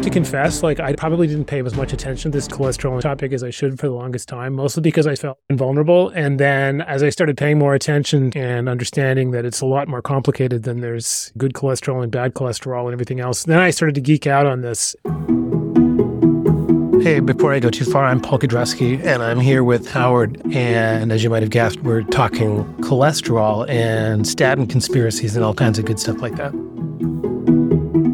have to confess, like I probably didn't pay as much attention to this cholesterol topic as I should for the longest time, mostly because I felt invulnerable. And then as I started paying more attention and understanding that it's a lot more complicated than there's good cholesterol and bad cholesterol and everything else, then I started to geek out on this. Hey, before I go too far, I'm Paul Kedrosky, and I'm here with Howard. And as you might have guessed, we're talking cholesterol and statin conspiracies and all kinds of good stuff like that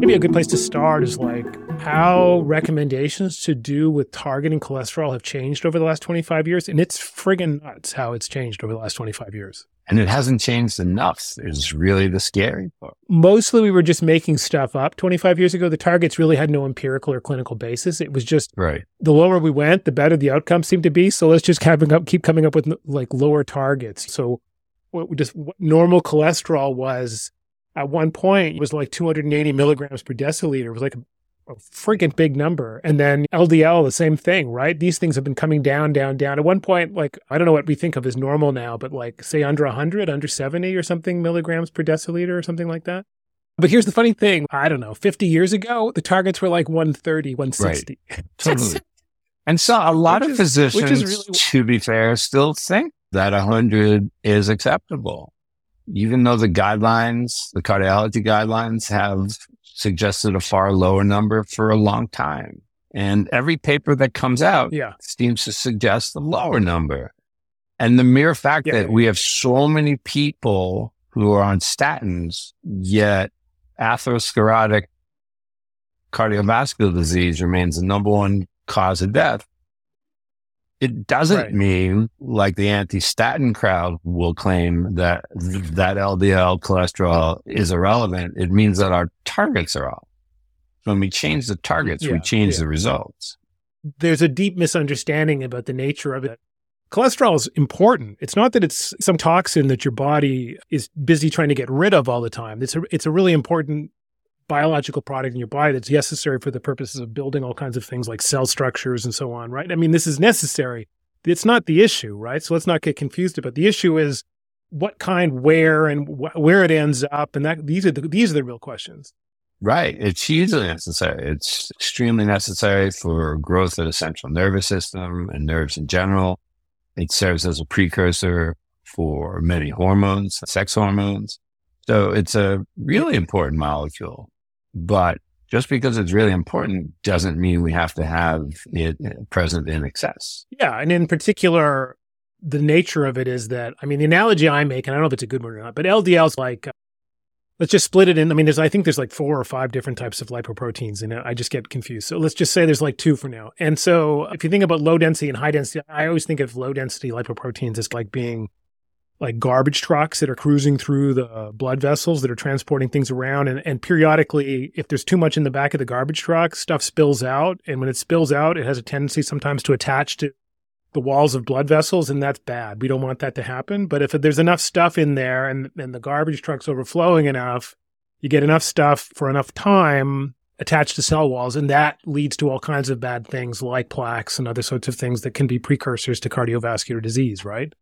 maybe a good place to start is like how recommendations to do with targeting cholesterol have changed over the last 25 years. And it's friggin' nuts how it's changed over the last 25 years. And it hasn't changed enough is really the scary part. Mostly we were just making stuff up. 25 years ago, the targets really had no empirical or clinical basis. It was just right. the lower we went, the better the outcomes seemed to be. So let's just keep, up, keep coming up with like lower targets. So what just what normal cholesterol was at one point was like 280 milligrams per deciliter. It was like a, a freaking big number. And then LDL, the same thing, right? These things have been coming down, down, down. At one point, like, I don't know what we think of as normal now, but like, say under 100, under 70 or something milligrams per deciliter or something like that. But here's the funny thing I don't know, 50 years ago, the targets were like 130, 160. Right. Totally. and so a lot which of is, physicians, really... to be fair, still think that 100 is acceptable even though the guidelines, the cardiology guidelines have suggested a far lower number for a long time. And every paper that comes out yeah. seems to suggest a lower number. And the mere fact yeah, that we have so many people who are on statins, yet atherosclerotic cardiovascular disease remains the number one cause of death it doesn't right. mean like the anti-statin crowd will claim that that LDL cholesterol is irrelevant. It means that our targets are off. When we change the targets, yeah, we change yeah. the results. There's a deep misunderstanding about the nature of it. Cholesterol is important. It's not that it's some toxin that your body is busy trying to get rid of all the time. It's a, it's a really important biological product in your body that's necessary for the purposes of building all kinds of things like cell structures and so on, right? I mean, this is necessary. It's not the issue, right? So let's not get confused about it. the issue is what kind, where, and wh- where it ends up, and that these are the these are the real questions. Right. It's hugely necessary. It's extremely necessary for growth of the central nervous system and nerves in general. It serves as a precursor for many hormones, sex hormones. So it's a really important molecule. But just because it's really important doesn't mean we have to have it present in excess. Yeah. And in particular, the nature of it is that, I mean, the analogy I make, and I don't know if it's a good one or not, but LDL is like, uh, let's just split it in. I mean, there's, I think there's like four or five different types of lipoproteins, and I just get confused. So let's just say there's like two for now. And so if you think about low density and high density, I always think of low density lipoproteins as like being like garbage trucks that are cruising through the blood vessels that are transporting things around. And, and periodically, if there's too much in the back of the garbage truck, stuff spills out. And when it spills out, it has a tendency sometimes to attach to the walls of blood vessels, and that's bad. We don't want that to happen. But if there's enough stuff in there and, and the garbage truck's overflowing enough, you get enough stuff for enough time attached to cell walls, and that leads to all kinds of bad things like plaques and other sorts of things that can be precursors to cardiovascular disease, right?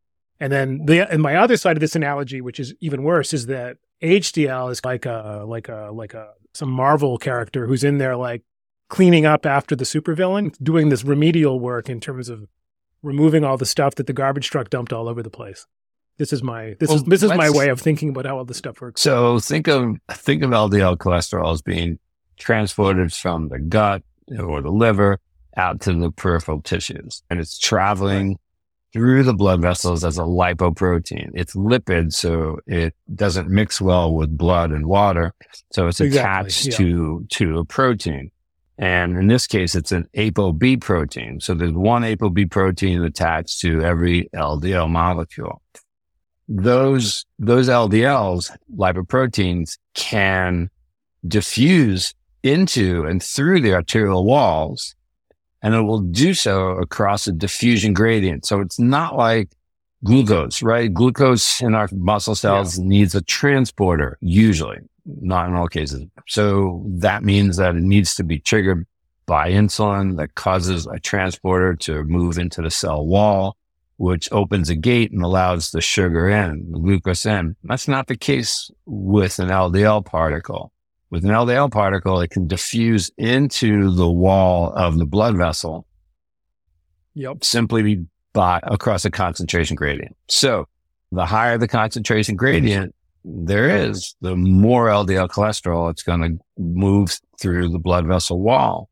And then the and my other side of this analogy, which is even worse, is that HDL is like a like a like a some Marvel character who's in there like cleaning up after the supervillain, doing this remedial work in terms of removing all the stuff that the garbage truck dumped all over the place. This is my this well, is this is my way of thinking about how all this stuff works. So think of think of LDL cholesterol as being transported from the gut or the liver out to the peripheral tissues, and it's traveling through the blood vessels as a lipoprotein. It's lipid, so it doesn't mix well with blood and water. So it's exactly, attached yeah. to, to a protein. And in this case, it's an ApoB protein. So there's one ApoB protein attached to every LDL molecule. Those, those LDLs, lipoproteins can diffuse into and through the arterial walls and it will do so across a diffusion gradient. So it's not like glucose, right? Glucose in our muscle cells yeah. needs a transporter, usually, not in all cases. So that means that it needs to be triggered by insulin that causes a transporter to move into the cell wall, which opens a gate and allows the sugar in, the glucose in. That's not the case with an LDL particle. With an LDL particle, it can diffuse into the wall of the blood vessel. Yep. Simply by across a concentration gradient. So the higher the concentration gradient there is, the more LDL cholesterol it's going to move through the blood vessel wall.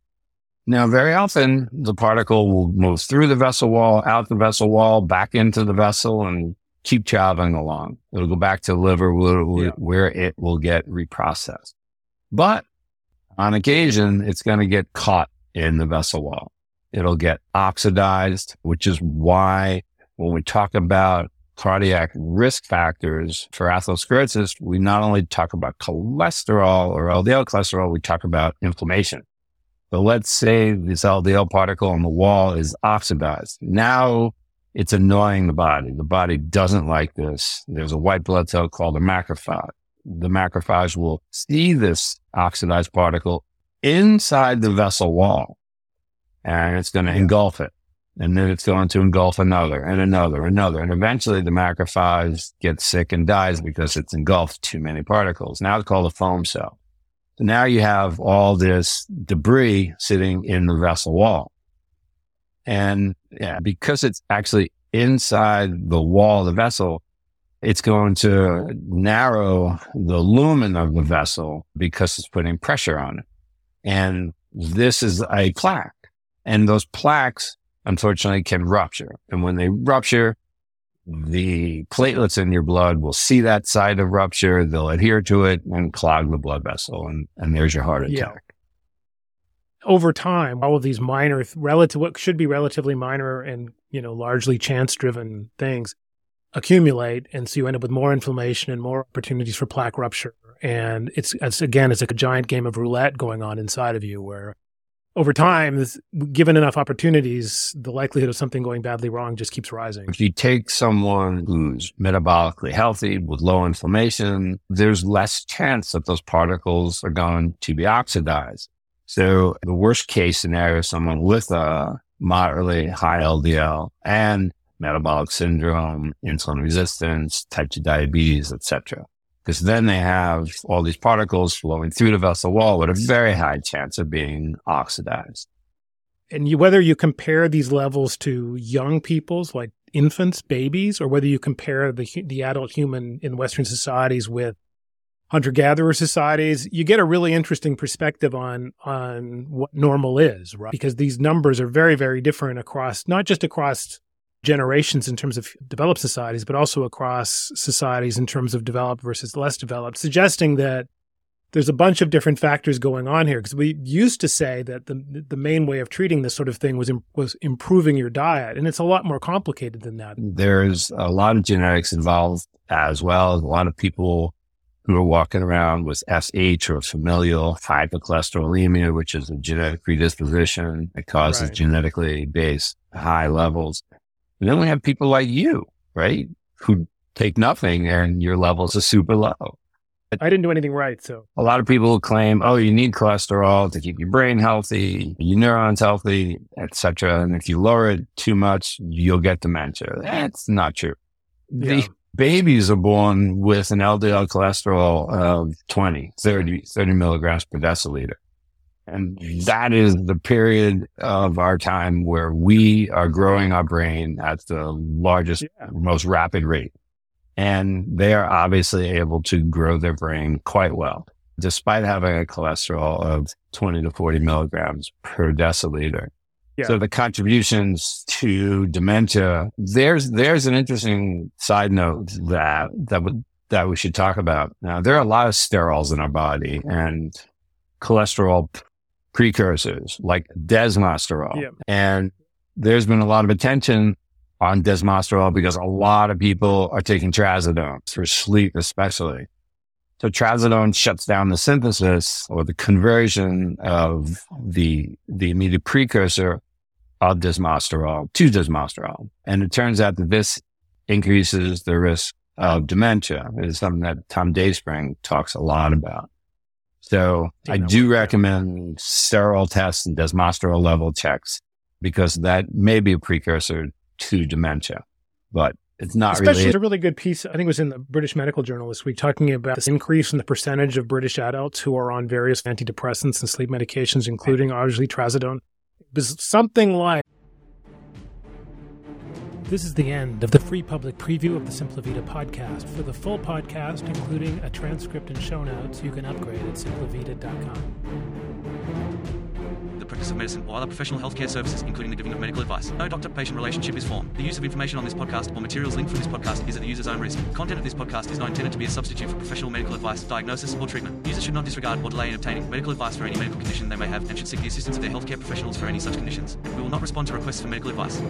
Now, very often the particle will move through the vessel wall, out the vessel wall, back into the vessel and keep traveling along. It'll go back to the liver where, yeah. where it will get reprocessed. But on occasion, it's going to get caught in the vessel wall. It'll get oxidized, which is why when we talk about cardiac risk factors for atherosclerosis, we not only talk about cholesterol or LDL cholesterol, we talk about inflammation. But let's say this LDL particle on the wall is oxidized. Now it's annoying the body. The body doesn't like this. There's a white blood cell called a macrophage the macrophage will see this oxidized particle inside the vessel wall and it's going to engulf it. And then it's going to engulf another and another, another. And eventually the macrophage gets sick and dies because it's engulfed too many particles. Now it's called a foam cell. So now you have all this debris sitting in the vessel wall. And yeah, because it's actually inside the wall of the vessel, it's going to narrow the lumen of the vessel because it's putting pressure on it. And this is a plaque. And those plaques, unfortunately, can rupture. And when they rupture, the platelets in your blood will see that side of rupture. They'll adhere to it and clog the blood vessel. And, and there's your heart attack. Yeah. Over time, all of these minor, relative, what should be relatively minor and, you know, largely chance driven things accumulate. And so you end up with more inflammation and more opportunities for plaque rupture. And it's, it's again, it's like a giant game of roulette going on inside of you where over time, given enough opportunities, the likelihood of something going badly wrong just keeps rising. If you take someone who's metabolically healthy with low inflammation, there's less chance that those particles are going to be oxidized. So the worst case scenario, is someone with a moderately high LDL and metabolic syndrome, insulin resistance, type 2 diabetes, etc. Because then they have all these particles flowing through the vessel wall with a very high chance of being oxidized. And you, whether you compare these levels to young people's, like infants, babies, or whether you compare the the adult human in Western societies with hunter gatherer societies, you get a really interesting perspective on on what normal is, right? Because these numbers are very, very different across not just across generations in terms of developed societies, but also across societies in terms of developed versus less developed, suggesting that there's a bunch of different factors going on here. Because we used to say that the the main way of treating this sort of thing was was improving your diet, and it's a lot more complicated than that. There's a lot of genetics involved as well. A lot of people who are walking around with FH or familial hypercholesterolemia, which is a genetic predisposition that causes right. genetically based high levels. And then we have people like you, right? Who take nothing and your levels are super low. I didn't do anything right. So a lot of people claim, oh, you need cholesterol to keep your brain healthy, your neurons healthy, etc. And if you lower it too much, you'll get dementia. That's not true. Yeah. The babies are born with an LDL cholesterol of 20, 30, 30 milligrams per deciliter. And that is the period of our time where we are growing our brain at the largest, yeah. most rapid rate. And they are obviously able to grow their brain quite well, despite having a cholesterol of 20 to 40 milligrams per deciliter. Yeah. So the contributions to dementia, there's, there's an interesting side note that, that would, that we should talk about. Now, there are a lot of sterols in our body and cholesterol precursors like desmosterol. Yep. And there's been a lot of attention on desmosterol because a lot of people are taking trazodone for sleep, especially. So trazodone shuts down the synthesis or the conversion of the, the immediate precursor of desmosterol to desmosterol. And it turns out that this increases the risk of dementia. It is something that Tom Dayspring talks a lot about. So I do recommend sterol tests and desmosterol level checks because that may be a precursor to dementia. But it's not Especially really. there's a really good piece, I think it was in the British Medical Journal this week, talking about this increase in the percentage of British adults who are on various antidepressants and sleep medications, including obviously trazodone. It was something like this is the end of the free public preview of the Simplavida podcast. For the full podcast, including a transcript and show notes, you can upgrade at simplavida.com. the practice of medicine or other professional healthcare services, including the giving of medical advice. No doctor-patient relationship is formed. The use of information on this podcast or materials linked from this podcast is at the user's own risk. Content of this podcast is not intended to be a substitute for professional medical advice, diagnosis, or treatment. Users should not disregard or delay in obtaining medical advice for any medical condition they may have and should seek the assistance of their healthcare professionals for any such conditions. We will not respond to requests for medical advice.